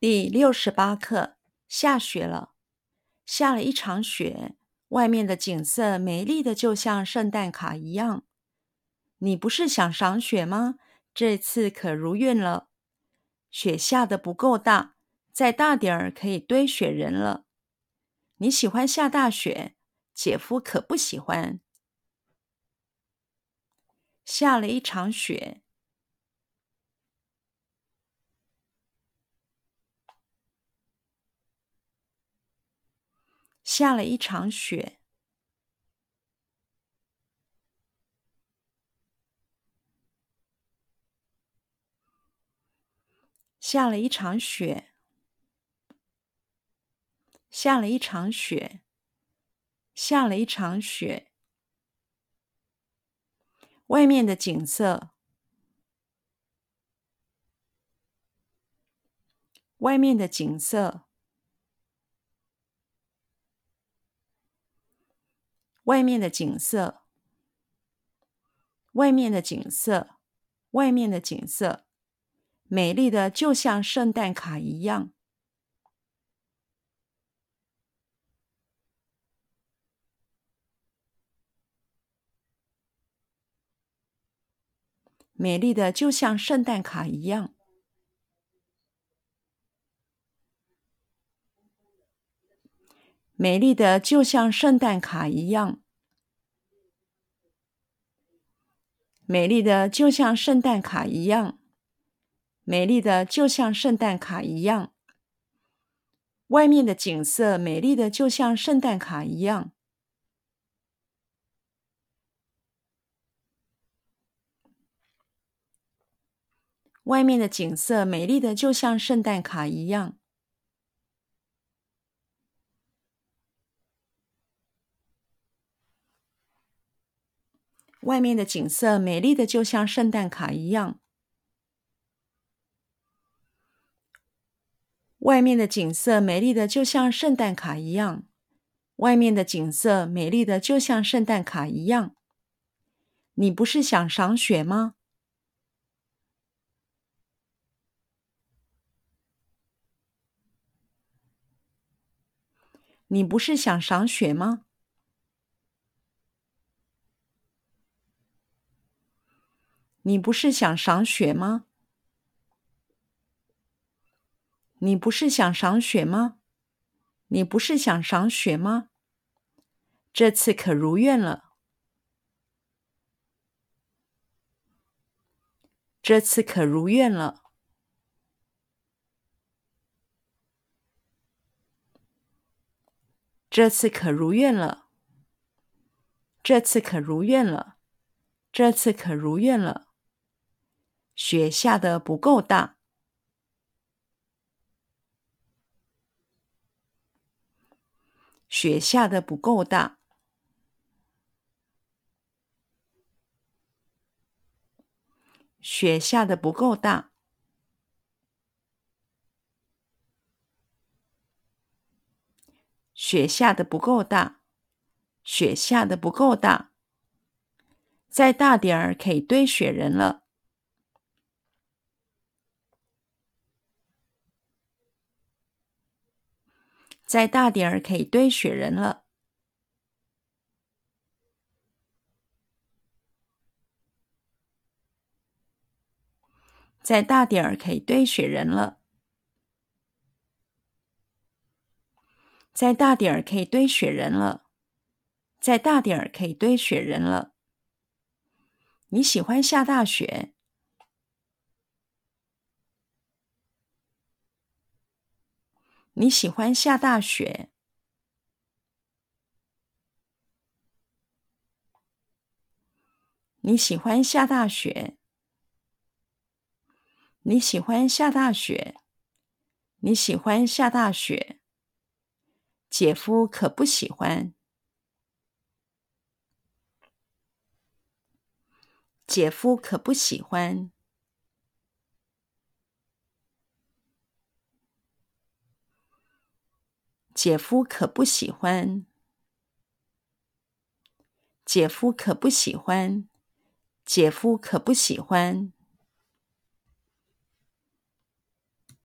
第六十八课，下雪了，下了一场雪，外面的景色美丽的就像圣诞卡一样。你不是想赏雪吗？这次可如愿了。雪下得不够大，再大点儿可以堆雪人了。你喜欢下大雪，姐夫可不喜欢。下了一场雪。下了一场雪，下了一场雪，下了一场雪，下了一场雪。外面的景色，外面的景色。外面的景色，外面的景色，外面的景色，美丽的就像圣诞卡一样。美丽的就像圣诞卡一样。美丽的就像圣诞卡一样。美丽的就像圣诞卡一样。美丽的就像圣诞卡一样。外面的景色美丽的就像圣诞卡一样。外面的景色美丽的就像圣诞卡一样。外面的景色美丽的就像圣诞卡一样。外面的景色美丽的就像圣诞卡一样。外面的景色美丽的就像圣诞卡一样。你不是想赏雪吗？你不是想赏雪吗？你不是想赏雪吗？你不是想赏雪吗？你不是想赏雪吗？这次可如愿了。这次可如愿了。这次可如愿了。这次可如愿了。这次可如愿了。雪下得不够大，雪下得不够大，雪下得不够大，雪下得不够大，雪下得不够大，再大点儿可以堆雪人了。再大点儿可以堆雪人了。再大点儿可以堆雪人了。再大点儿可以堆雪人了。再大点儿可以堆雪人了。你喜欢下大雪？你喜欢下大雪？你喜欢下大雪？你喜欢下大雪？你喜欢下大雪？姐夫可不喜欢。姐夫可不喜欢。姐夫可不喜欢。姐夫可不喜欢。姐夫可不喜欢。